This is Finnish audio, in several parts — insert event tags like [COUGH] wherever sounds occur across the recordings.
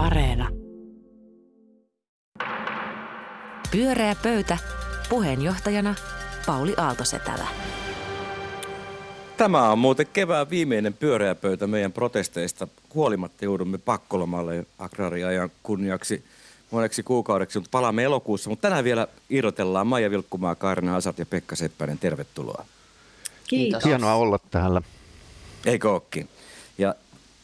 Areena. Pyöreä pöytä. Puheenjohtajana Pauli Aaltosetälä. Tämä on muuten kevään viimeinen pyöreä pöytä meidän protesteista. Huolimatta joudumme pakkolomalle agrariajan kunniaksi moneksi kuukaudeksi, mutta palaamme elokuussa. Mutta tänään vielä irrotellaan Maija Vilkkumaa, Kaarina Asat ja Pekka Seppänen. Tervetuloa. Kiitos. Hienoa olla täällä. Eikö ookin? Ja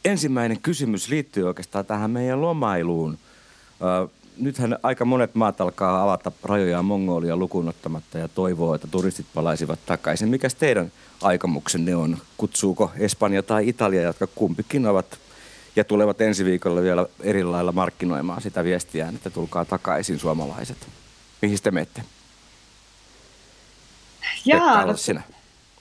ensimmäinen kysymys liittyy oikeastaan tähän meidän lomailuun. Ö, nythän aika monet maat alkaa avata rajojaan Mongolia lukuun ottamatta ja toivoo, että turistit palaisivat takaisin. Mikäs teidän aikomuksenne on? Kutsuuko Espanja tai Italia, jotka kumpikin ovat ja tulevat ensi viikolla vielä eri lailla markkinoimaan sitä viestiä, että tulkaa takaisin suomalaiset. Mihin te menette? Pekka, aloita sinä.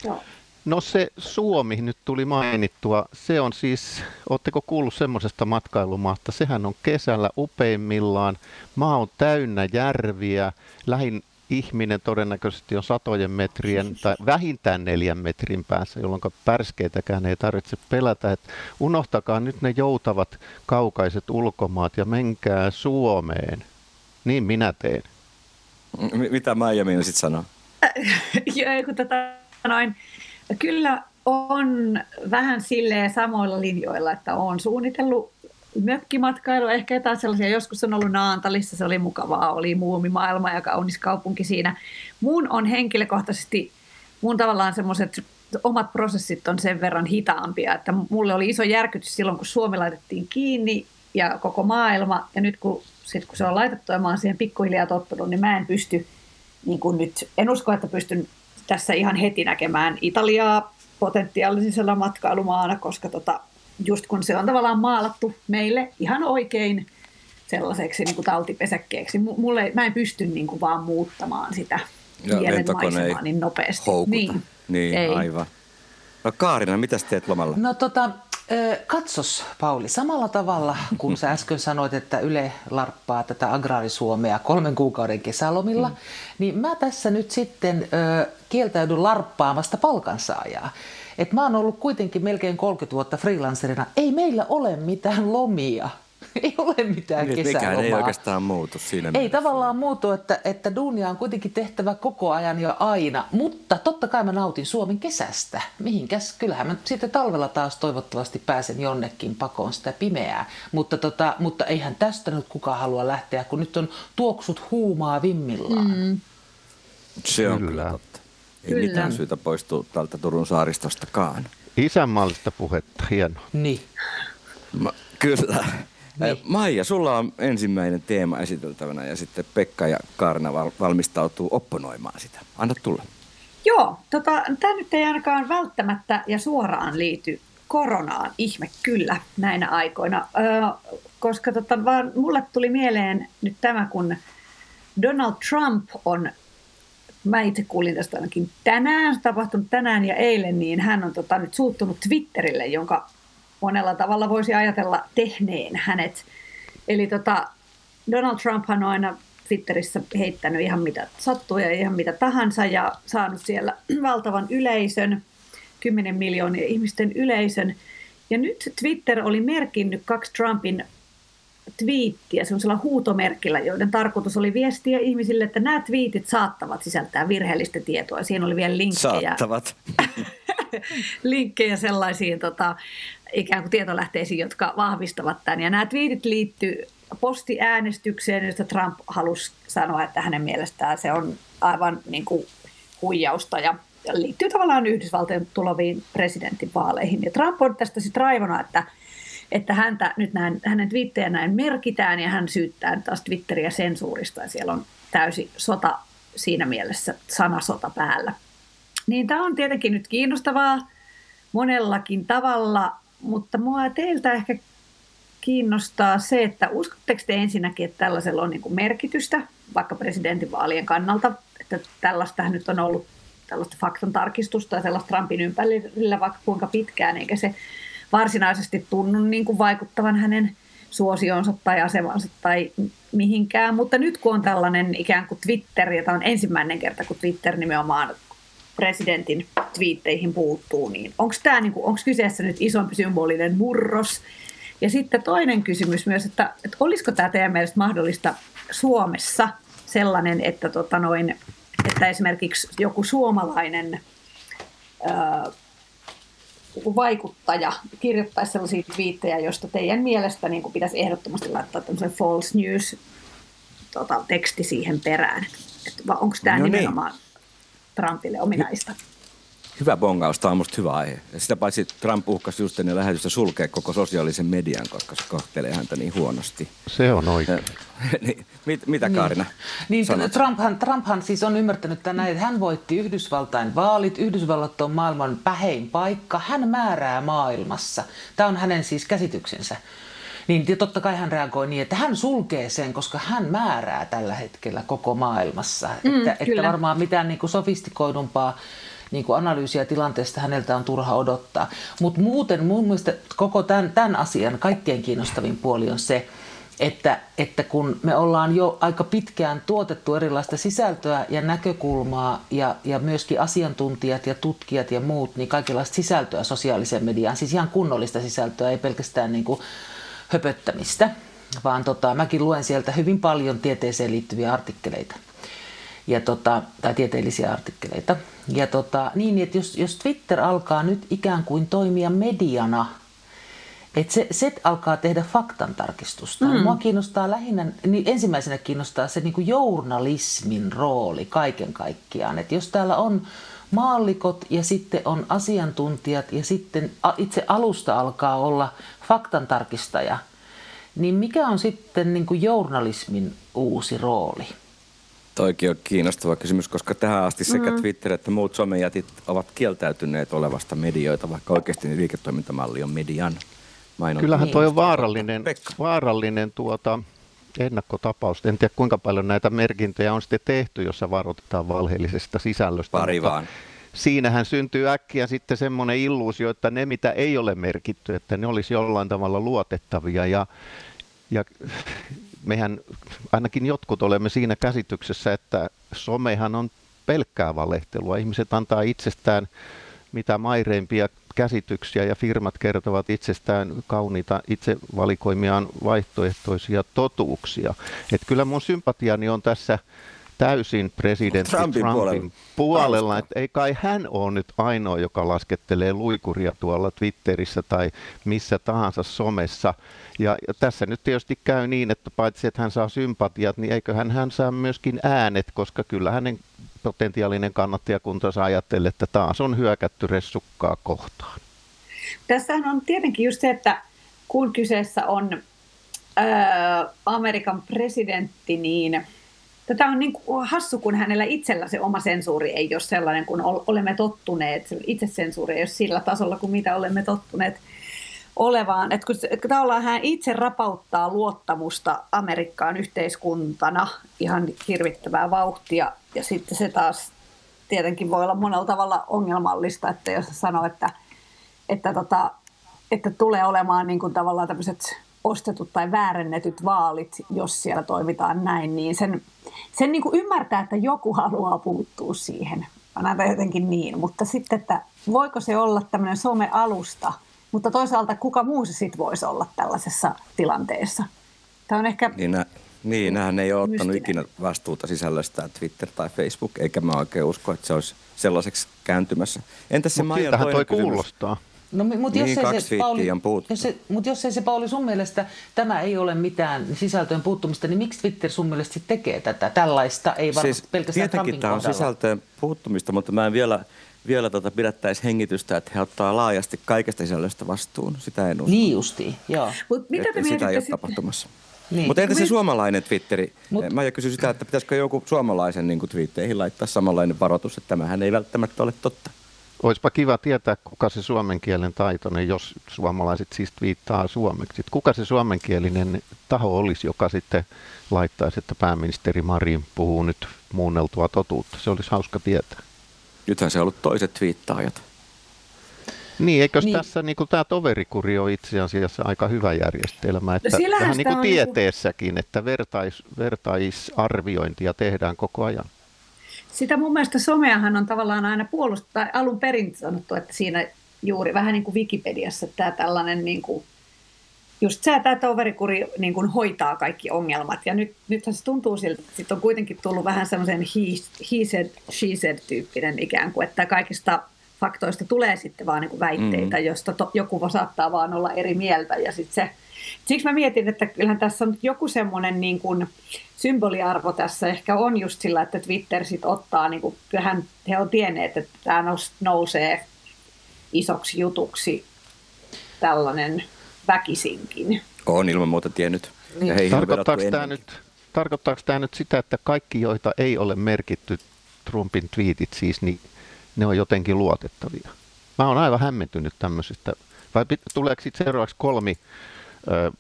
Joo. No se Suomi nyt tuli mainittua. Se on siis, ootteko kuullut semmoisesta matkailumaasta? Sehän on kesällä upeimmillaan. Maa on täynnä järviä. Lähin ihminen todennäköisesti on satojen metrien tai vähintään neljän metrin päässä, jolloin pärskeitäkään ei tarvitse pelätä. Et unohtakaa nyt ne joutavat kaukaiset ulkomaat ja menkää Suomeen. Niin minä teen. M- mitä Maija sitten sanoa? [LAUGHS] Joo, kun tätä noin, kyllä on vähän silleen samoilla linjoilla, että on suunnitellut mökkimatkailu, ehkä jotain sellaisia, joskus on ollut Naantalissa, se oli mukavaa, oli muumimaailma ja kaunis kaupunki siinä. Mun on henkilökohtaisesti, mun tavallaan semmoiset omat prosessit on sen verran hitaampia, että mulle oli iso järkytys silloin, kun Suomi laitettiin kiinni ja koko maailma, ja nyt kun, sit kun se on laitettu ja mä oon siihen pikkuhiljaa tottunut, niin mä en pysty, niin kuin nyt, en usko, että pystyn tässä ihan heti näkemään Italiaa potentiaalisella matkailumaana, koska tota, just kun se on tavallaan maalattu meille ihan oikein sellaiseksi niin kuin tautipesäkkeeksi. Mulle, mä en pysty niin kuin vaan muuttamaan sitä mielen maisemaa niin nopeasti. Houkuta. Niin, niin ei. aivan. No Kaarina, mitä teet lomalla? No tota, Katsos, Pauli, samalla tavalla kun sä äsken sanoit, että Yle larppaa tätä agraarisuomea kolmen kuukauden kesälomilla, mm. niin mä tässä nyt sitten ö, kieltäydyn larppaamasta palkansaajaa. Et mä oon ollut kuitenkin melkein 30 vuotta freelancerina. Ei meillä ole mitään lomia. [LAUGHS] Ei ole mitään niin, kesälomaa. Mikään ei oikeastaan muutu siinä Ei mielessä. tavallaan muutu, että, että duunia on kuitenkin tehtävä koko ajan ja aina. Mutta totta kai mä nautin Suomen kesästä. Mihinkäs? Kyllähän mä sitten talvella taas toivottavasti pääsen jonnekin pakoon sitä pimeää. Mutta, tota, mutta eihän tästä nyt kukaan halua lähteä, kun nyt on tuoksut huumaa vimmillaan. Mm. Se on kyllä, kyllä totta. Ei kyllä. mitään syytä poistua tältä Turun saaristostakaan. Isänmaallista puhetta, hieno. Niin. Ma, kyllä. Niin. Maija, sulla on ensimmäinen teema esiteltävänä ja sitten Pekka ja Kaarina valmistautuu opponoimaan sitä. Anna tulla. Joo, tota, tämä nyt ei ainakaan välttämättä ja suoraan liity koronaan, ihme kyllä, näinä aikoina. Ö, koska tota, vaan mulle tuli mieleen nyt tämä, kun Donald Trump on mä itse kuulin tästä ainakin tänään, tapahtunut tänään ja eilen, niin hän on tota, nyt suuttunut Twitterille, jonka monella tavalla voisi ajatella tehneen hänet. Eli tota, Donald Trump on aina Twitterissä heittänyt ihan mitä sattuu ja ihan mitä tahansa ja saanut siellä [CLEARS THROAT] valtavan yleisön, 10 miljoonia ihmisten yleisön. Ja nyt Twitter oli merkinnyt kaksi Trumpin twiittiä semmoisella huutomerkillä, joiden tarkoitus oli viestiä ihmisille, että nämä twiitit saattavat sisältää virheellistä tietoa. Siinä oli vielä linkkejä. Saattavat. [LAUGHS] linkkejä sellaisiin tota, ikään kuin tietolähteisiin, jotka vahvistavat tämän. Ja nämä twiitit liittyy postiäänestykseen, josta Trump halusi sanoa, että hänen mielestään se on aivan niin kuin huijausta ja liittyy tavallaan Yhdysvaltojen tuleviin presidentinvaaleihin. Ja Trump on tästä sitten raivona, että että häntä nyt näin, hänen twiittejä näin merkitään ja hän syyttää taas Twitteriä sensuurista ja siellä on täysi sota siinä mielessä, sanasota päällä. Niin tämä on tietenkin nyt kiinnostavaa monellakin tavalla, mutta mua teiltä ehkä kiinnostaa se, että uskotteko te ensinnäkin, että tällaisella on niin kuin merkitystä, vaikka presidentinvaalien kannalta, että tällaista nyt on ollut tällaista faktan tarkistusta ja sellaista Trumpin ympärillä vaikka kuinka pitkään, eikä se varsinaisesti tunnu niin kuin vaikuttavan hänen suosionsa tai asemansa tai mihinkään. Mutta nyt kun on tällainen ikään kuin Twitter, ja tämä on ensimmäinen kerta, kun Twitter nimenomaan presidentin twiitteihin puuttuu, niin onko tämä niin kuin, onko kyseessä nyt isompi symbolinen murros Ja sitten toinen kysymys myös, että, että olisiko tämä teidän mielestä mahdollista Suomessa sellainen, että, tota noin, että esimerkiksi joku suomalainen ää, vaikuttaja kirjoittaisi sellaisia twiittejä, josta teidän mielestä niin pitäisi ehdottomasti laittaa tämmöisen false news tota, teksti siihen perään. Onko tämä no niin. nimenomaan niin. Trumpille ominaista? Hyvä bongaus, tämä on musta hyvä aihe. Ja sitä paitsi Trump uhkasi just ennen lähetystä sulkea koko sosiaalisen median, koska se kohtelee häntä niin huonosti. Se on oikein. [LAUGHS] niin, mit, mitä niin. Kaarina niin, niin Trumphan, Trumphan siis on ymmärtänyt tänään, että hän voitti Yhdysvaltain vaalit. Yhdysvallat on maailman pähein paikka. Hän määrää maailmassa. Tämä on hänen siis käsityksensä. Niin totta kai hän reagoi niin, että hän sulkee sen, koska hän määrää tällä hetkellä koko maailmassa. Mm, että, että varmaan mitään niin kuin sofistikoidumpaa niin kuin analyysiä tilanteesta häneltä on turha odottaa. Mutta muuten mun mielestä koko tämän, tämän asian kaikkein kiinnostavin puoli on se, että, että kun me ollaan jo aika pitkään tuotettu erilaista sisältöä ja näkökulmaa ja, ja myöskin asiantuntijat ja tutkijat ja muut, niin kaikenlaista sisältöä sosiaaliseen mediaan, siis ihan kunnollista sisältöä, ei pelkästään niin kuin höpöttämistä, vaan tota, mäkin luen sieltä hyvin paljon tieteeseen liittyviä artikkeleita ja tota, tai tieteellisiä artikkeleita. Ja tota, niin, että jos, jos Twitter alkaa nyt ikään kuin toimia mediana, että se, se alkaa tehdä faktantarkistusta. Mm. Mua kiinnostaa lähinnä, niin ensimmäisenä kiinnostaa se niin kuin journalismin rooli kaiken kaikkiaan. Että jos täällä on maallikot ja sitten on asiantuntijat ja sitten itse alusta alkaa olla faktantarkistaja, niin mikä on sitten niin kuin journalismin uusi rooli? Toikin on kiinnostava kysymys, koska tähän asti sekä mm-hmm. Twitter että muut somejätit ovat kieltäytyneet olevasta medioita, vaikka oikeasti liiketoimintamalli on median mainonta. Kyllähän toi on vaarallinen, vaarallinen tuota, ennakkotapaus. En tiedä kuinka paljon näitä merkintöjä on sitten tehty, jossa varoitetaan valheellisesta sisällöstä. Pari vaan. Siinähän syntyy äkkiä sitten semmoinen illuusio, että ne mitä ei ole merkitty, että ne olisi jollain tavalla luotettavia ja, ja mehän ainakin jotkut olemme siinä käsityksessä, että somehan on pelkkää valehtelua. Ihmiset antaa itsestään mitä maireimpia käsityksiä ja firmat kertovat itsestään kauniita itse valikoimiaan vaihtoehtoisia totuuksia. Et kyllä mun sympatiani on tässä täysin presidentti Trumpin, Trumpin puolella, puolella että ei kai hän ole nyt ainoa, joka laskettelee luikuria tuolla Twitterissä tai missä tahansa somessa. Ja, ja tässä nyt tietysti käy niin, että paitsi että hän saa sympatiat, niin eiköhän hän saa myöskin äänet, koska kyllä hänen potentiaalinen kannattajakuntansa ajattelee, että taas on hyökätty ressukkaa kohtaan. Tässähän on tietenkin just se, että kun kyseessä on ää, Amerikan presidentti, niin Tätä on niin kuin hassu, kun hänellä itsellä se oma sensuuri ei ole sellainen, kun olemme tottuneet. Itsesensuuri ei ole sillä tasolla kuin mitä olemme tottuneet olevaan. Että kun, että tavallaan hän itse rapauttaa luottamusta Amerikkaan yhteiskuntana ihan hirvittävää vauhtia. Ja sitten se taas tietenkin voi olla monella tavalla ongelmallista, että jos sanoo, että, että, tota, että tulee olemaan niin kuin tavallaan tämmöiset ostetut tai väärennetyt vaalit, jos siellä toimitaan näin, niin sen, sen niin kuin ymmärtää, että joku haluaa puuttua siihen. Mä jotenkin niin, mutta sitten, että voiko se olla tämmöinen some-alusta, mutta toisaalta kuka muu se sitten voisi olla tällaisessa tilanteessa? Tämä on ehkä... Niin, nä, niin nämähän ei ole ottanut ikinä vastuuta sisällöstään Twitter tai Facebook, eikä mä oikein usko, että se olisi sellaiseksi kääntymässä. Entäs se Maijan toinen toi kysymys? kuulostaa. No, mutta niin, jos, ei se, Pauli, jos, se, mutta jos ei se Pauli sun mielestä tämä ei ole mitään sisältöön puuttumista, niin miksi Twitter sun mielestä tekee tätä tällaista, ei varmasti siis, pelkästään Tietenkin tämä on sisältöön puuttumista, mutta mä en vielä, vielä tota pidättäisi hengitystä, että he ottaa laajasti kaikesta sisällöstä vastuun. Sitä en usko. Niin justiin, joo. Mut mitä te sitä ei ole tapahtumassa. Niin. Mutta entä se suomalainen Twitteri? Mut... Mä kysyn sitä, että pitäisikö joku suomalaisen niin twiitteihin laittaa samanlainen varoitus, että tämähän ei välttämättä ole totta. Olisipa kiva tietää, kuka se suomen kielen taitoinen, jos suomalaiset siis viittaa suomeksi. Kuka se suomenkielinen taho olisi, joka sitten laittaisi, että pääministeri Marin puhuu nyt muunneltua totuutta. Se olisi hauska tietää. Nythän se on ollut toiset twiittaajat. Niin, eikö niin. tässä niin kuin, tämä toverikuri on itse asiassa aika hyvä järjestelmä, että no vähän niin kuin tieteessäkin, niin kuin... että vertais, vertaisarviointia tehdään koko ajan. Sitä mun mielestä someahan on tavallaan aina puolustaa, alun perin sanottu, että siinä juuri vähän niin kuin Wikipediassa tämä tällainen niin kuin just se, että toverikuri niin kuin hoitaa kaikki ongelmat. Ja nyt, nythän se tuntuu siltä, että sit on kuitenkin tullut vähän semmoisen he, he said, she said tyyppinen ikään kuin, että kaikista faktoista tulee sitten vaan niin kuin väitteitä, mm. josta to, joku saattaa vaan olla eri mieltä. Ja sit se, siksi mä mietin, että kyllähän tässä on joku semmoinen niin kuin symboliarvo tässä ehkä on just sillä, että Twitter sit ottaa, niin kuin, kyllähän he on tienneet, että tämä nousee isoksi jutuksi tällainen väkisinkin. On ilman muuta tiennyt. Niin. Tarkoittaako, tämä nyt, tarkoittaako tämä nyt sitä, että kaikki, joita ei ole merkitty Trumpin twiitit siis, niin ne on jotenkin luotettavia? Mä oon aivan hämmentynyt tämmöisestä. Vai tuleeko sitten seuraavaksi kolmi ö,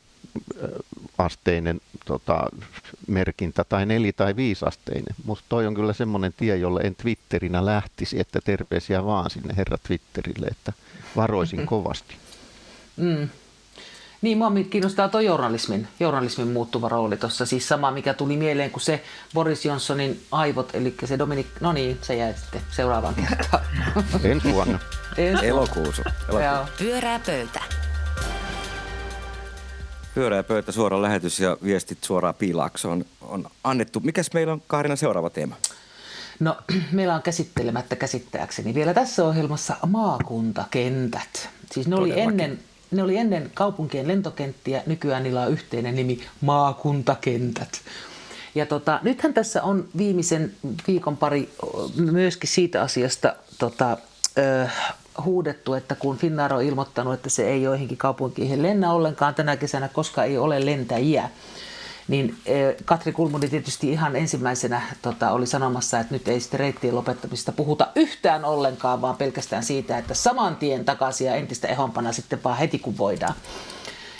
asteinen tota, merkintä tai neli- tai viisasteinen. Musta toi on kyllä semmoinen tie, jolle en Twitterinä lähtisi, että terveisiä vaan sinne herra Twitterille, että varoisin [LAUGHS] kovasti. Mm. Niin, mua kiinnostaa tuo journalismin, journalismin muuttuva rooli tuossa. Siis sama, mikä tuli mieleen kuin se Boris Johnsonin aivot, eli se Dominik, no niin, se jäi sitten seuraavaan kertaan. [LAUGHS] Ensi vuonna. Ensi Elokuussa. Elokuussa. Pyörää pöytä. Pyörää pöytä, suora lähetys ja viestit suoraan piilaksoon on annettu. Mikäs meillä on Kaarina seuraava teema? No, [CLEARS THROAT] meillä on käsittelemättä käsittääkseni vielä tässä ohjelmassa maakuntakentät. Siis ne oli ennen ne oli ennen kaupunkien lentokenttiä, nykyään niillä on yhteinen nimi maakuntakentät. Ja tota, nythän tässä on viimeisen viikon pari myöskin siitä asiasta tota, ö, huudettu, että kun Finnair on ilmoittanut, että se ei joihinkin kaupunkiin lennä ollenkaan tänä kesänä, koska ei ole lentäjiä, niin eh, Katri Kulmuni tietysti ihan ensimmäisenä tota, oli sanomassa, että nyt ei sitten reittien lopettamista puhuta yhtään ollenkaan, vaan pelkästään siitä, että saman tien takaisin ja entistä ehompana sitten vaan heti kun voidaan.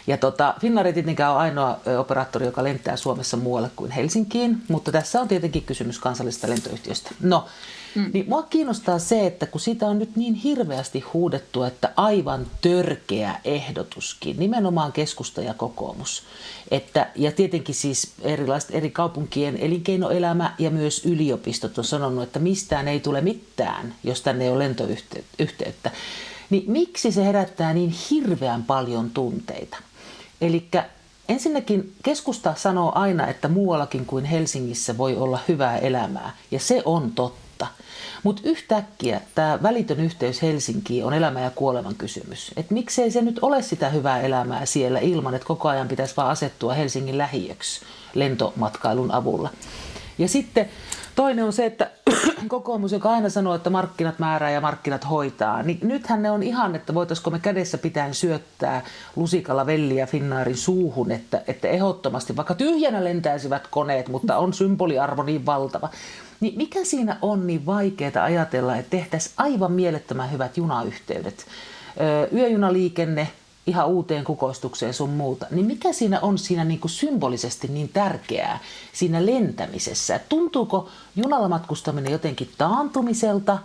Ja tota, Finnair ei tietenkään ole ainoa operaattori, joka lentää Suomessa muualle kuin Helsinkiin, mutta tässä on tietenkin kysymys kansallisesta lentoyhtiöstä. No, Mm. Niin mua kiinnostaa se, että kun siitä on nyt niin hirveästi huudettu, että aivan törkeä ehdotuskin, nimenomaan keskusta ja kokoomus. Että, ja tietenkin siis erilaiset eri kaupunkien elinkeinoelämä ja myös yliopistot on sanonut, että mistään ei tule mitään, jos tänne ei ole lentoyhteyttä. Niin miksi se herättää niin hirveän paljon tunteita? Eli Ensinnäkin keskusta sanoo aina, että muuallakin kuin Helsingissä voi olla hyvää elämää, ja se on totta. Mutta yhtäkkiä tämä välitön yhteys Helsinkiin on elämä ja kuoleman kysymys. Et miksei se nyt ole sitä hyvää elämää siellä ilman, että koko ajan pitäisi vaan asettua Helsingin lähiöksi lentomatkailun avulla. Ja sitten toinen on se, että [CLEARS THROAT] kokoomus, joka aina sanoo, että markkinat määrää ja markkinat hoitaa, niin nythän ne on ihan, että voitaisiko me kädessä pitäen syöttää lusikalla velliä Finnaarin suuhun, että, että ehdottomasti, vaikka tyhjänä lentäisivät koneet, mutta on symboliarvo niin valtava, niin mikä siinä on niin vaikeaa ajatella, että tehtäisiin aivan mielettömän hyvät junayhteydet? Yöjunaliikenne ihan uuteen kukoistukseen sun muuta, niin mikä siinä on siinä niin kuin symbolisesti niin tärkeää siinä lentämisessä? Tuntuuko junalla matkustaminen jotenkin taantumiselta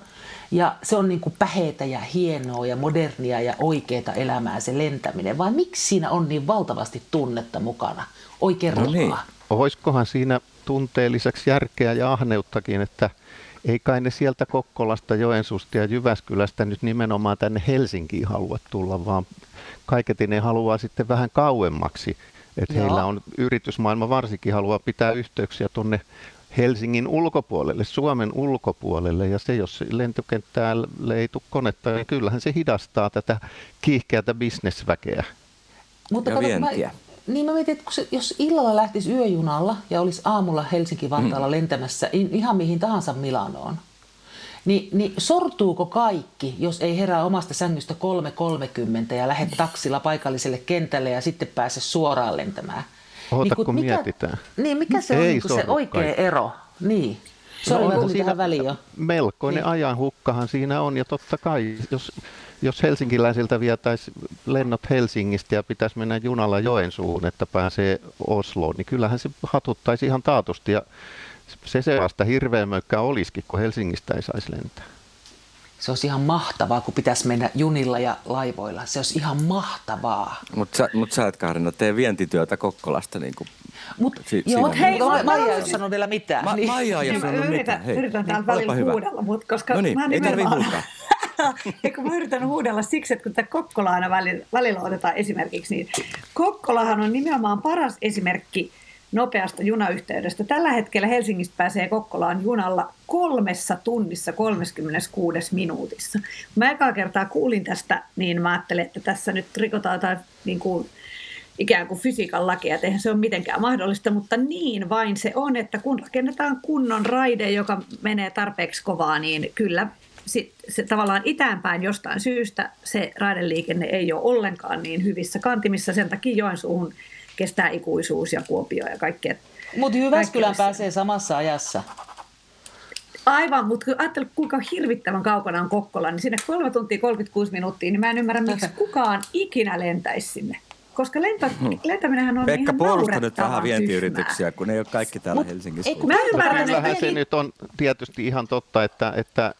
ja se on niin kuin päheitä ja hienoa ja modernia ja oikeaa elämää se lentäminen vai miksi siinä on niin valtavasti tunnetta mukana? Oikein no niin. Olisikohan siinä tunteen lisäksi järkeä ja ahneuttakin, että ei kai ne sieltä Kokkolasta, Joensuusta ja Jyväskylästä nyt nimenomaan tänne Helsinkiin halua tulla, vaan kaiketi ne haluaa sitten vähän kauemmaksi. Että heillä on yritysmaailma varsinkin haluaa pitää yhteyksiä tuonne Helsingin ulkopuolelle, Suomen ulkopuolelle, ja se, jos lentokenttäälle ei tule konetta, niin kyllähän se hidastaa tätä kiihkeätä bisnesväkeä. Mutta ja kato, vientiä. Mä, niin mä mietin, että se, jos illalla lähtisi yöjunalla ja olisi aamulla Helsinki-Vantaalla mm. lentämässä ihan mihin tahansa Milanoon, niin, niin sortuuko kaikki, jos ei herää omasta sängystä 3.30 ja lähde taksilla paikalliselle kentälle ja sitten pääse suoraan lentämään? Oota, niin, kun mikä, mietitään. Niin, mikä se ei on niin se oikea kaikki. ero? Niin. Sori, no, tuli tähän väliin jo. Melkoinen niin. ajanhukkahan siinä on ja totta kai, jos jos helsinkiläisiltä vietäisi lennot Helsingistä ja pitäisi mennä junalla Joensuuhun, että pääsee Osloon, niin kyllähän se hatuttaisi ihan taatusti. Ja se sellaista hirveä möykkä olisikin, kun Helsingistä ei saisi lentää. Se olisi ihan mahtavaa, kun pitäisi mennä junilla ja laivoilla. Se olisi ihan mahtavaa. Mutta sä, mut sä et Kaarina tee vientityötä Kokkolasta niin kuin Mut, si- joo, hei, ma- Maija ei sanonut vielä mitään. Ma- niin. Maija ei sanonut mitään. Hei, yritän täällä välillä huudella, mutta koska no niin, mä nimenomaan... [LAUGHS] [LAUGHS] ei Eikö mä yritän huudella siksi, että kun tämä Kokkola aina välillä, välillä otetaan esimerkiksi, niin Kokkolahan on nimenomaan paras esimerkki nopeasta junayhteydestä. Tällä hetkellä Helsingistä pääsee Kokkolaan junalla kolmessa tunnissa 36 minuutissa. Mä ekaa kertaa kuulin tästä, niin mä ajattelin, että tässä nyt rikotaan jotain niin kuin, ikään kuin fysiikan lakia, että eihän se ole mitenkään mahdollista, mutta niin vain se on, että kun rakennetaan kunnon raide, joka menee tarpeeksi kovaa, niin kyllä sit, se tavallaan itäänpäin jostain syystä se raideliikenne ei ole ollenkaan niin hyvissä kantimissa, sen takia Joensuuhun kestää ikuisuus ja Kuopio ja kaikkea. Mutta Jyväskylään pääsee samassa ajassa. Aivan, mutta kun ajattelet kuinka hirvittävän kaukana on Kokkola, niin sinne 3 tuntia 36 minuuttia, niin mä en ymmärrä, miksi kukaan ikinä lentäisi sinne. Koska lento, hmm. lentäminenhän on Pekka, ihan puolusta nyt vähän vientiyrityksiä, kun ne ei ole kaikki täällä Mut, Helsingissä. Ei, mä ymmärrän, Kyllähän se nyt on tietysti ihan totta, että, että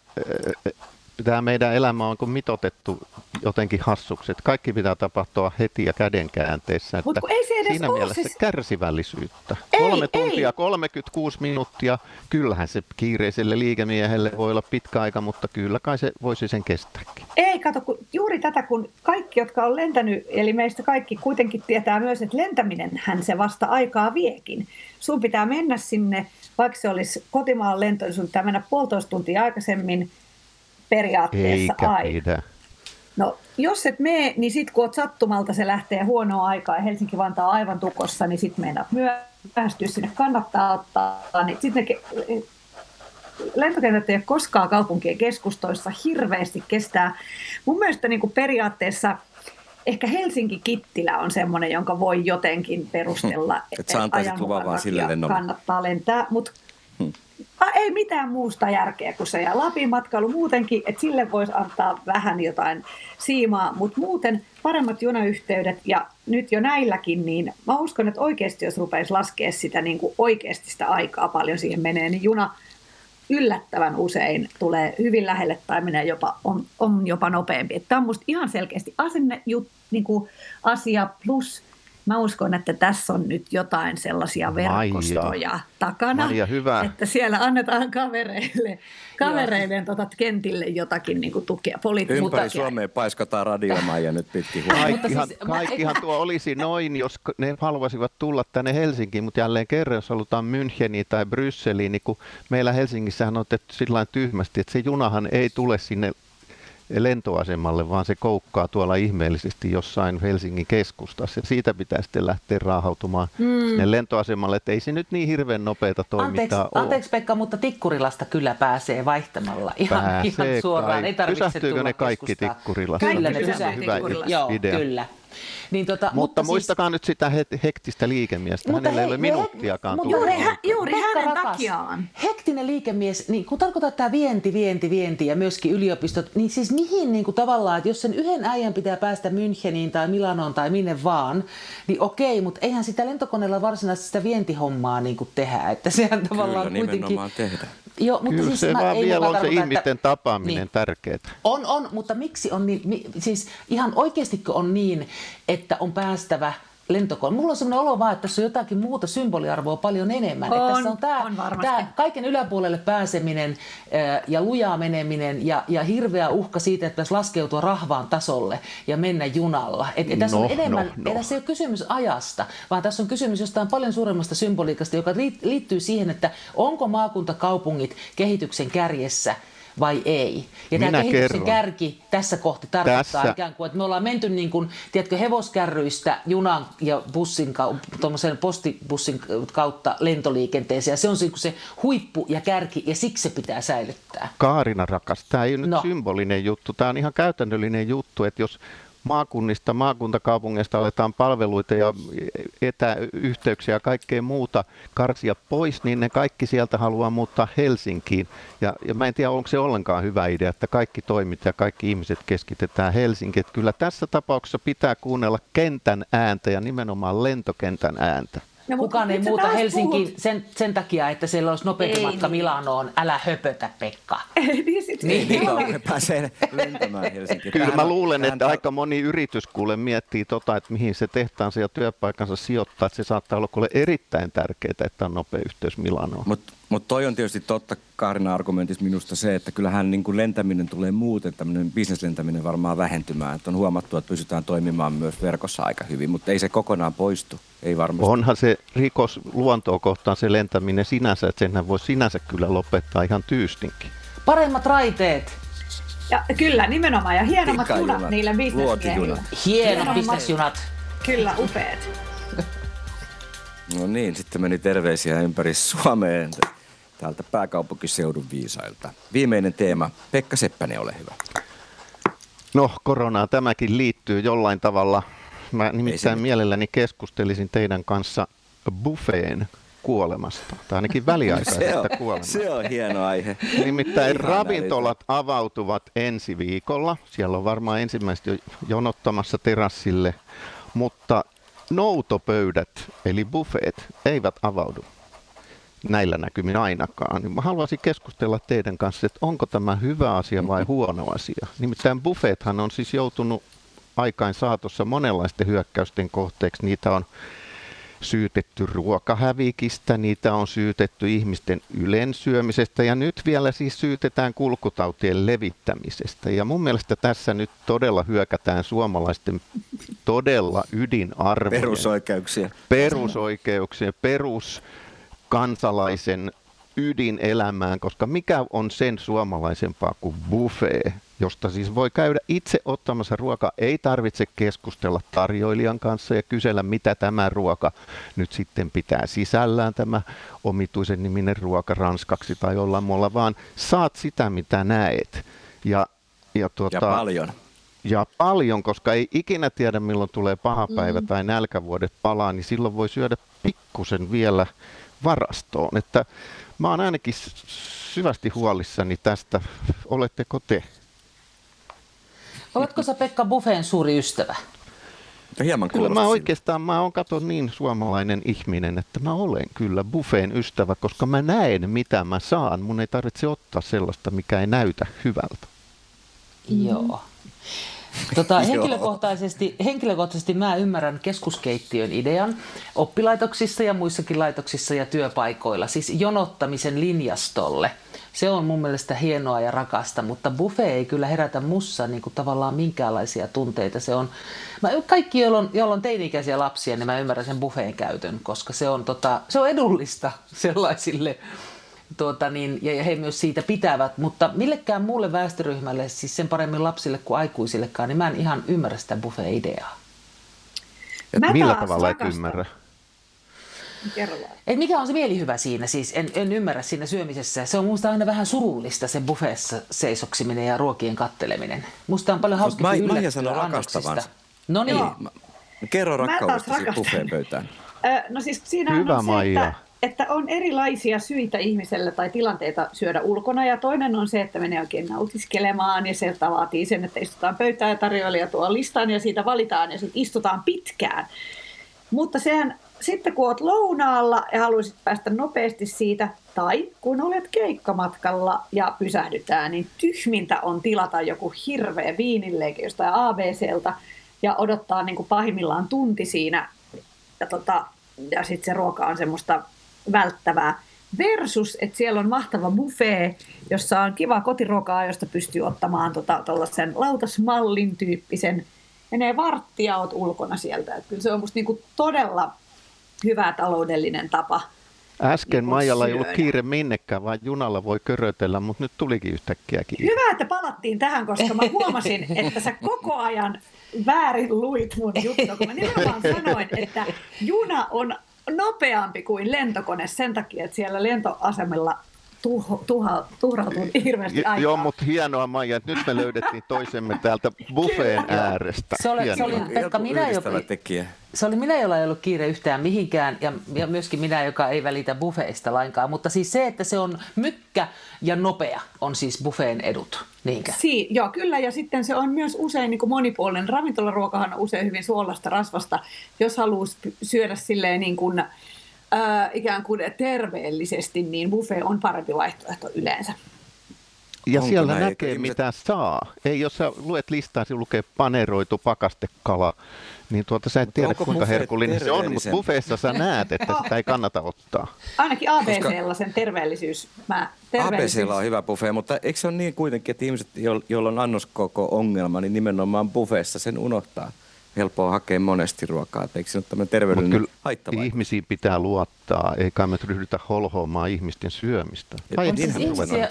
tämä meidän elämä on mitotettu jotenkin hassuksi, että kaikki pitää tapahtua heti ja kädenkäänteessä. Mutta ei se edes siinä ole, mielessä siis... kärsivällisyyttä. Ei, Kolme tuntia, ei. 36 minuuttia, kyllähän se kiireiselle liikemiehelle voi olla pitkä aika, mutta kyllä kai se voisi sen kestääkin. Ei, kato, kun juuri tätä, kun kaikki, jotka on lentänyt, eli meistä kaikki kuitenkin tietää myös, että lentäminen hän se vasta aikaa viekin. Sun pitää mennä sinne, vaikka se olisi kotimaan lento, niin sun pitää mennä puolitoista tuntia aikaisemmin periaatteessa Eikä aina. pidä. No, jos et mene, niin sitten kun oot sattumalta, se lähtee huonoa aikaa ja Helsinki-Vantaa on aivan tukossa, niin sitten meinaat myöhästyä sinne. Kannattaa ottaa. Niin sitten ne lentokentät ei ole koskaan kaupunkien keskustoissa, hirveästi kestää. Mun mielestä niin kuin periaatteessa ehkä Helsinki-Kittilä on semmoinen, jonka voi jotenkin perustella, Et sä antaisit luvan vaan sille lennolle. kannattaa lentää, mutta ei mitään muusta järkeä kuin se. Ja Lapin matkailu muutenkin, että sille voisi antaa vähän jotain siimaa, mutta muuten paremmat junayhteydet ja nyt jo näilläkin, niin mä uskon, että oikeasti jos rupeaisi laskea sitä niin kuin oikeasti sitä aikaa paljon siihen menee, niin juna yllättävän usein tulee hyvin lähelle tai menee jopa, on, on jopa nopeampi. Tämä on musta ihan selkeästi asenne, jut, niin kuin asia plus Mä uskon, että tässä on nyt jotain sellaisia verkostoja Maija. takana, Maija, hyvä. että siellä annetaan kavereille, kavereille tota, kentille jotakin niin kuin tukea. Poli- Ympäri mutakin. Suomea paiskataan radiomaija nyt pitkin huomioon. Kaikkihan, siis mä- kaikkihan tuo olisi noin, jos ne haluaisivat tulla tänne Helsinkiin, mutta jälleen kerran, jos halutaan Müncheniin tai Brysseliin, niin kun meillä Helsingissähän on tehty sillä tyhmästi, että se junahan ei tule sinne lentoasemalle, vaan se koukkaa tuolla ihmeellisesti jossain Helsingin keskustassa. Ja siitä pitää sitten lähteä raahautumaan mm. sinne lentoasemalle, että ei se nyt niin hirveän nopeata Anteeksi, toimintaa ole. anteeksi Pekka, mutta Tikkurilasta kyllä pääsee vaihtamalla ihan, Pääsee ihan suoraan. kai. Ei tarvitse Pysähtyykö tulla ne kaikki keskustaan. Tikkurilasta? Kyllä ne Kaikki pysähtyy. hyvä Tikkurilasta. Joo, idea. kyllä. Niin tota, Mutta siis- muistakaa nyt sitä he- hektistä liikemiestä. Mutta Hänellä ei hei, ole me- minuuttiakaan mutta Juuri, hä, juuri hänen rakas, takiaan. Hektinen liikemies, niin kun tarkoittaa tämä vienti, vienti, vienti ja myöskin yliopistot, niin siis mihin niin kuin tavallaan, että jos sen yhden äijän pitää päästä Müncheniin tai Milanoon tai minne vaan, niin okei, mutta eihän sitä lentokoneella varsinaisesti sitä vientihommaa niin kuin tehdä, että sehän tavallaan Kyllä kuitenkin... nimenomaan Joo, mutta Kyllä siis se mä- vaan ei vielä on se tarkoita, ihmisten että- tapaaminen Niin. tärkeää. On, on, mutta miksi on niin, mi, siis ihan oikeastikö on niin, että on päästävä lentokone. Mulla on sellainen olo vaan, että tässä on jotakin muuta symboliarvoa paljon enemmän. että On, tässä on tämä, on varmasti. tämä kaiken yläpuolelle pääseminen ää, ja lujaa meneminen ja, ja hirveä uhka siitä, että pitäisi laskeutua rahvaan tasolle ja mennä junalla. Et, et tässä No, on enemmän, no, no. tässä ei ole kysymys ajasta, vaan tässä on kysymys jostain paljon suuremmasta symboliikasta, joka liit- liittyy siihen, että onko maakuntakaupungit kehityksen kärjessä vai ei. Ja tämä Minä kehityksen kerron. kärki tässä kohti tarkoittaa Tässä. ikään kuin, että me ollaan menty niin kuin, tiedätkö, hevoskärryistä junan ja bussin, tuommoisen postibussin kautta lentoliikenteeseen. Ja se on se, se huippu ja kärki ja siksi se pitää säilyttää. Kaarina rakas, tämä ei ole nyt No. symbolinen juttu, tämä on ihan käytännöllinen juttu, että jos maakunnista, maakuntakaupungeista otetaan palveluita ja etäyhteyksiä ja kaikkea muuta karsia pois, niin ne kaikki sieltä haluaa muuttaa Helsinkiin. Ja, ja mä en tiedä, onko se ollenkaan hyvä idea, että kaikki toimit ja kaikki ihmiset keskitetään Helsinkiin. Kyllä tässä tapauksessa pitää kuunnella kentän ääntä ja nimenomaan lentokentän ääntä. No, Kukaan ei muuta Helsinkiin sen, sen takia, että siellä olisi nopeampi matka niin. Milanoon. Älä höpötä, Pekka. [LAUGHS] niin, sit niin. niin pääsee lentämään Helsinkiin. Kyllä mä luulen, että aika moni yritys kuule miettii tota, että mihin se tehtaansa ja työpaikansa sijoittaa. Että se saattaa olla kuule erittäin tärkeää, että on nopea yhteys Milanoon. Mutta mut toi on tietysti totta Kaarina argumentissa minusta se, että kyllähän niin kuin lentäminen tulee muuten, tämmöinen bisneslentäminen varmaan vähentymään. Että on huomattu, että pystytään toimimaan myös verkossa aika hyvin, mutta ei se kokonaan poistu. Ei varmasti. Onhan se rikos luontoa kohtaan se lentäminen sinänsä, että senhän voi sinänsä kyllä lopettaa ihan tyystinkin. Paremmat raiteet. Ja kyllä, nimenomaan. Ja hienommat junat niille bisnesmiehille. Hienot bisnesjunat. Kyllä, upeat. No niin, sitten meni terveisiä ympäri Suomeen täältä pääkaupunkiseudun viisailta. Viimeinen teema. Pekka Seppänen, ole hyvä. No, koronaan tämäkin liittyy jollain tavalla Mä nimittäin mielelläni keskustelisin teidän kanssa buffeen kuolemasta, tai ainakin [LAUGHS] väliaikaisesta se kuolemasta. Se on hieno aihe. Nimittäin Ihan ravintolat älytä. avautuvat ensi viikolla. Siellä on varmaan ensimmäistä jo jonottamassa terassille, mutta noutopöydät, eli buffeet, eivät avaudu näillä näkymin ainakaan. Niin mä haluaisin keskustella teidän kanssa, että onko tämä hyvä asia vai huono asia. Nimittäin buffethan on siis joutunut aikain saatossa monenlaisten hyökkäysten kohteeksi. Niitä on syytetty ruokahävikistä, niitä on syytetty ihmisten ylensyömisestä ja nyt vielä siis syytetään kulkutautien levittämisestä. Ja mun mielestä tässä nyt todella hyökätään suomalaisten todella ydinarvojen. Perusoikeuksia. Perusoikeuksien, peruskansalaisen ydinelämään, koska mikä on sen suomalaisempaa kuin buffet, josta siis voi käydä itse ottamassa ruoka. Ei tarvitse keskustella tarjoilijan kanssa ja kysellä, mitä tämä ruoka nyt sitten pitää sisällään, tämä omituisen niminen ruoka ranskaksi tai jollain muulla, vaan saat sitä, mitä näet. Ja, ja, tuota, ja paljon. Ja paljon, koska ei ikinä tiedä, milloin tulee paha päivä mm. tai nälkävuodet palaa, niin silloin voi syödä pikkusen vielä varastoon. Että mä oon ainakin syvästi huolissani tästä. Oletteko te? Oletko sä Pekka Buffeen suuri ystävä? Hieman kyllä mä oikeastaan, mä oon kato niin suomalainen ihminen, että mä olen kyllä buffeen ystävä, koska mä näen mitä mä saan. Mun ei tarvitse ottaa sellaista, mikä ei näytä hyvältä. Joo. Tota, henkilökohtaisesti, henkilökohtaisesti mä ymmärrän keskuskeittiön idean oppilaitoksissa ja muissakin laitoksissa ja työpaikoilla, siis jonottamisen linjastolle. Se on mun mielestä hienoa ja rakasta, mutta buffet ei kyllä herätä mussa niin kuin tavallaan minkäänlaisia tunteita. Se on, mä, kaikki, joilla on, joilla on teini-ikäisiä lapsia, niin mä ymmärrän sen buffeen käytön, koska se on, tota, se on edullista [LAUGHS] sellaisille tuota, niin, ja he myös siitä pitävät, mutta millekään muulle väestöryhmälle, siis sen paremmin lapsille kuin aikuisillekaan, niin mä en ihan ymmärrä sitä buffet-ideaa. millä tavalla et ymmärrä? Et mikä on se mielihyvä siinä? Siis en, en ymmärrä siinä syömisessä. Se on minusta aina vähän surullista se buffeessa seisoksiminen ja ruokien katteleminen. Musta on paljon hauskempi yllättyä Maija sanoi rakastavansa. No niin. Kerro rakkaudesta buffeen pöytään. no siis siinä Hyvä, on se, että että on erilaisia syitä ihmiselle tai tilanteita syödä ulkona. Ja toinen on se, että menee oikein nautiskelemaan ja se vaatii sen, että istutaan pöytään ja tarjoilija tuo listan ja siitä valitaan ja sitten istutaan pitkään. Mutta sehän sitten kun olet lounaalla ja haluaisit päästä nopeasti siitä, tai kun olet keikkamatkalla ja pysähdytään, niin tyhmintä on tilata joku hirveä viinilleike jostain ABClta ja odottaa niin kuin pahimmillaan tunti siinä. Ja, tota, ja sitten se ruoka on semmoista välttävää. Versus, että siellä on mahtava buffet, jossa on kiva kotiruokaa, josta pystyy ottamaan tuollaisen tota, lautasmallin tyyppisen. Menee varttia, oot ulkona sieltä. Et kyllä se on musta niinku todella hyvä taloudellinen tapa Äsken niin Maijalla ei ollut kiire minnekään, vaan junalla voi körötellä, mutta nyt tulikin yhtäkkiä kiire. Hyvä, että palattiin tähän, koska mä huomasin, [LAUGHS] että sä koko ajan väärin luit mun juttua, kun mä nimenomaan sanoin, että juna on nopeampi kuin lentokone sen takia, että siellä tuho, tuha, tuhrautuu hirveästi aikaa. Joo, mutta hienoa Maija, että nyt me löydettiin toisemme täältä buffeen äärestä. Se oli, se oli Pekka, minä jo, tekijä. Se oli minä, jolla ei ollut kiire yhtään mihinkään ja, ja myöskin minä, joka ei välitä buffeista lainkaan. Mutta siis se, että se on mykkä ja nopea on siis buffeen edut, niinkö? Si- joo, kyllä. Ja sitten se on myös usein niin kuin monipuolinen. Ravintolaruokahan on usein hyvin suolasta rasvasta. Jos haluaa syödä silleen niin kuin, äh, ikään kuin terveellisesti, niin buffet on parempi vaihtoehto yleensä. Ja Onko siellä näin? näkee, ihmiset- mitä saa. Ei, jos sä luet listaa, siinä lukee paneroitu pakastekala, niin tuota sä et tiedä, onko kuinka herkullinen se on, mutta buffeessa sä näet, että sitä ei kannata ottaa. Ainakin ABClla sen terveellisyys. Mä, terveellisyys. ABClla on hyvä buffet, mutta eikö se ole niin kuitenkin, että ihmiset, jo- joilla on annoskoko ongelma, niin nimenomaan buffeessa sen unohtaa. Helppoa hakea monesti ruokaa, että eikö se ole tämmöinen Mutta terveydellinen kyllä haittavaikutus? ihmisiin pitää luottaa, eikä me ryhdytä holhoamaan ihmisten syömistä. Tai On siis ihmisiä,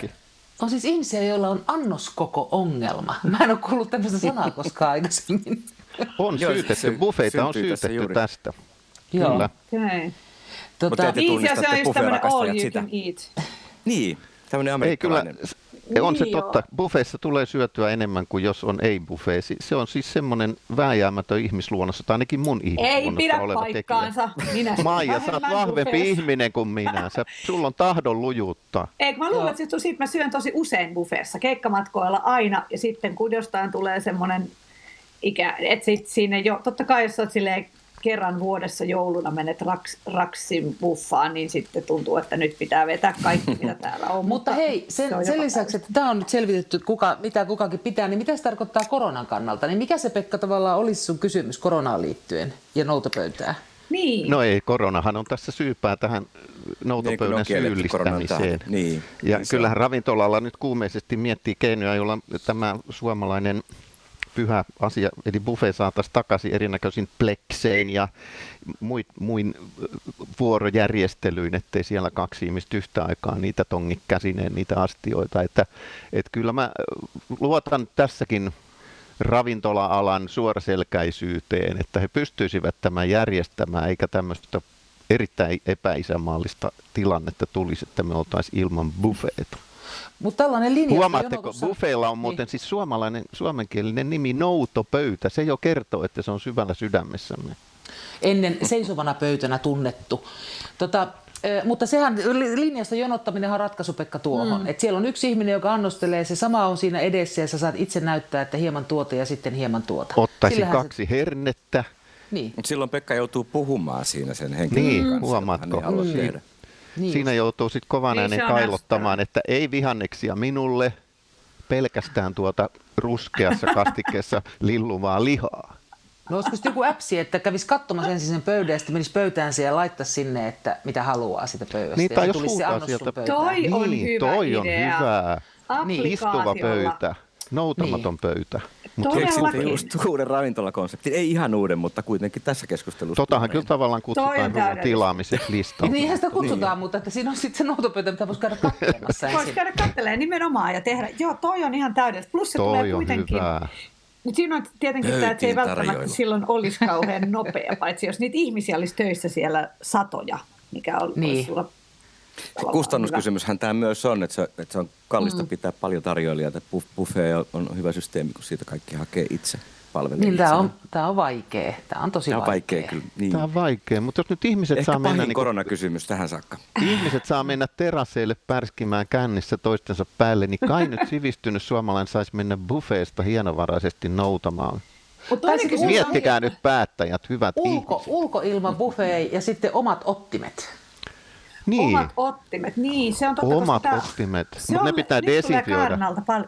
on siis ihmisiä, joilla on annoskoko ongelma. Mä en ole kuullut tämmöistä sanaa koskaan aikaisemmin. On Joo, syytetty, se buffeita on syytetty juuri. tästä. Joo. Kyllä. Okay. Mutta Tota, ette Niin, ja tunnistatte se on just tämmöinen all you sitä. can eat. Niin, tämmöinen Ei kyllä, amerikkalainen. s- on se Niin, totta. joo. Buffeissa tulee syötyä enemmän kuin jos on ei-buffet. Si- Se on siis semmoinen vääjäämätön ihmisluonnossa, tai ainakin mun Ei ihmisluonnossa pidä oleva paikkaansa. Minä tekijä. [LAUGHS] Maija, sä oot vahvempi buffeessa. ihminen kuin minä. Sä, sulla on tahdon lujuutta. Eikö mä luulen, että sit, sit mä syön tosi usein buffeessa, keikkamatkoilla aina, ja sitten kun jostain tulee semmoinen ikä, että sit sinne jo, totta kai jos oot silleen kerran vuodessa jouluna menet raks, raksin buffaan, niin sitten tuntuu, että nyt pitää vetää kaikki, mitä [LAUGHS] täällä on. Mutta hei, se sen, on sen lisäksi, että tämä on nyt selvitetty, kuka, mitä kukakin pitää, niin mitä se tarkoittaa koronan kannalta? Niin mikä se Pekka tavallaan olisi sun kysymys koronaan liittyen ja noutopöytään? Niin. No ei, koronahan on tässä syypää tähän Niin, noutopöydän on koronan syyllistämiseen. Niin, ja niin se kyllähän ravintolalla nyt kuumeisesti miettii keinoja, joilla tämä suomalainen pyhä asia, eli buffet saataisiin takaisin erinäköisin pleksein ja muin, muin vuorojärjestelyin, ettei siellä kaksi ihmistä yhtä aikaa niitä tongi käsineen, niitä astioita. Että, että kyllä mä luotan tässäkin ravintola-alan suoraselkäisyyteen, että he pystyisivät tämän järjestämään, eikä tämmöistä erittäin epäisämaallista tilannetta tulisi, että me oltaisiin ilman buffeeta. Mutta tällainen linja... Huomaatteko, buffeilla on muuten siis suomalainen, suomenkielinen nimi noutopöytä. Se jo kertoo, että se on syvällä sydämessämme. ennen seisovana pöytänä tunnettu. Tota, mutta sehän li- linjasta jonottaminen on ratkaisu Pekka tuohon. Mm. Et siellä on yksi ihminen, joka annostelee, se sama on siinä edessä ja sä saat itse näyttää, että hieman tuota ja sitten hieman tuota. Ottaisin Sillähän kaksi hernettä. Se, niin, Mutta silloin Pekka joutuu puhumaan siinä sen henkilön Niin, kanssa, huomaatko? hän halua Mm. tehdä. Niin. Siinä joutuu sitten kovan Niin, äänen on kailottamaan, että ei vihanneksia minulle, pelkästään tuota ruskeassa [LAUGHS] kastikkeessa lilluvaa lihaa. No olisiko sitten joku appsi, että kävisi katsomassa ensin sen pöydän ja sitten menisi pöytään ja laittaisi sinne, että mitä haluaa sitä pöydästä. Niin, ja tai se jos tulisi se annos sieltä- pöytään. Toi on niin, hyvä toi on idea. hyvä. Niin. Istuva pöytä, noutamaton pöytä. Mut Todellakin. Keksitte just uuden ravintolakonseptin. Ei ihan uuden, mutta kuitenkin tässä keskustelussa. Totahan kyllä tavallaan kutsutaan ruoan tilaamiseksi listalta. Niinhän sitä kutsutaan, mutta että siinä on sitten se noutopöytä, mitä voisi käydä [LAUGHS] katselemassa Voisi käydä katselemaan nimenomaan ja tehdä. Joo, toi on ihan täydellistä. Plus se Toi tulee on kuitenkin. hyvä. Mutta siinä on tietenkin tämä, että se ei Pöytiin välttämättä tarjoilu. silloin olisi kauhean nopea, paitsi jos niitä ihmisiä olisi töissä siellä satoja, mikä on, Niin. olisi sulla kustannuskysymyshän tämä myös on, että se, että se on kallista mm. pitää paljon tarjoilijoita. Buff- Buffet on hyvä systeemi, kun siitä kaikki hakee itse palvelee Niin, tämä on, tää on vaikea. Tämä on tosi Tämä on vaikea. vaikea kyllä. Niin. Tämä on vaikea, mutta jos nyt ihmiset Ehkä saa mennä, niin koronakysymys tähän saakka. ihmiset saa mennä terasseille pärskimään kännissä toistensa päälle, niin kai nyt sivistynyt suomalainen saisi mennä buffeesta hienovaraisesti noutamaan. Mutta kysymys on- Miettikää nyt päättäjät, hyvät Ulko, ihmiset. ulkoilma buffet ja sitten omat ottimet. Niin, Omat ottimet, niin se on totta. Omat koska ottimet. se Mut ne on- pitää desinfioida. Kaarnalta pal-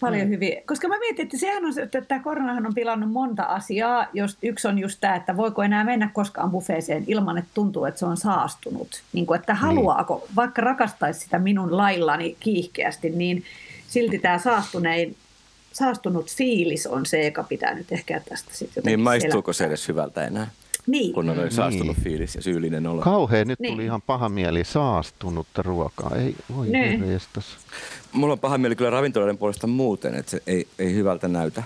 paljon mm. hyviä. Koska mä mietin, että sehän on se, että tämä koronahan on pilannut monta asiaa. Jos yksi on just tämä, että voiko enää mennä koskaan buffeeseen ilman, että tuntuu, että se on saastunut. Niin kuin, että haluaako, niin. vaikka rakastaisi sitä minun laillani kiihkeästi, niin silti tämä saastunein saastunut fiilis on se, joka pitää nyt ehkä tästä sitten Niin maistuuko se selättää. edes hyvältä enää, Niin. kun on noin saastunut Niin. fiilis ja syyllinen olo? kauhea, nyt Niin. tuli ihan paha mieli saastunutta ruokaa. Ei, voi Niin. Mulla on paha mieli kyllä ravintoloiden puolesta muuten, että se ei, ei hyvältä näytä.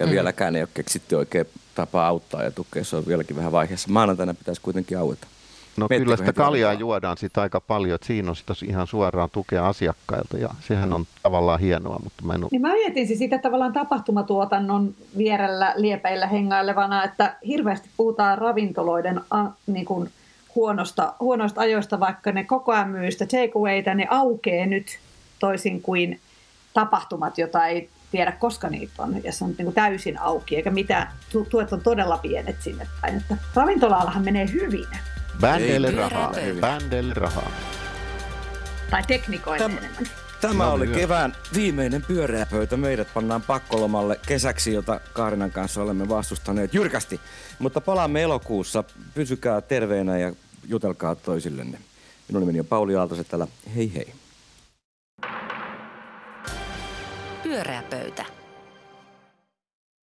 Ja mm. vieläkään ei ole keksitty oikein tapaa auttaa ja tukea. Se on vieläkin vähän vaiheessa. Maanantaina pitäisi kuitenkin aueta. No Miettikö kyllä sitä kaljaa juodaan sitä aika paljon, että siinä on sitä ihan suoraan tukea asiakkailta ja sehän on tavallaan hienoa, mutta mä en ole... Niin mä mietin siis sitä tavallaan tapahtumatuotannon vierellä liepeillä hengailevana, että hirveästi puhutaan ravintoloiden a, niin kuin huonosta, huonoista ajoista, vaikka ne koko ajan myy sitä takeawayta, ne aukee nyt toisin kuin tapahtumat, jota ei tiedä, koska niitä on, ja se on niin kuin täysin auki, eikä mitään, tuet on todella pienet sinne päin. Että ravintolaallahan menee hyvin. Bändelle rahaa, bändelle rahaa. Tai teknikoille Täm, enemmän. Tämä oli kevään viimeinen pyöreä pöytä. Meidät pannaan pakkolomalle kesäksi, jota Kaarinan kanssa olemme vastustaneet jyrkästi. Mutta palaamme elokuussa. Pysykää terveenä ja jutelkaa toisillenne. Minun nimeni on Pauli Aaltoset täällä. Hei hei. Pyöreä pöytä.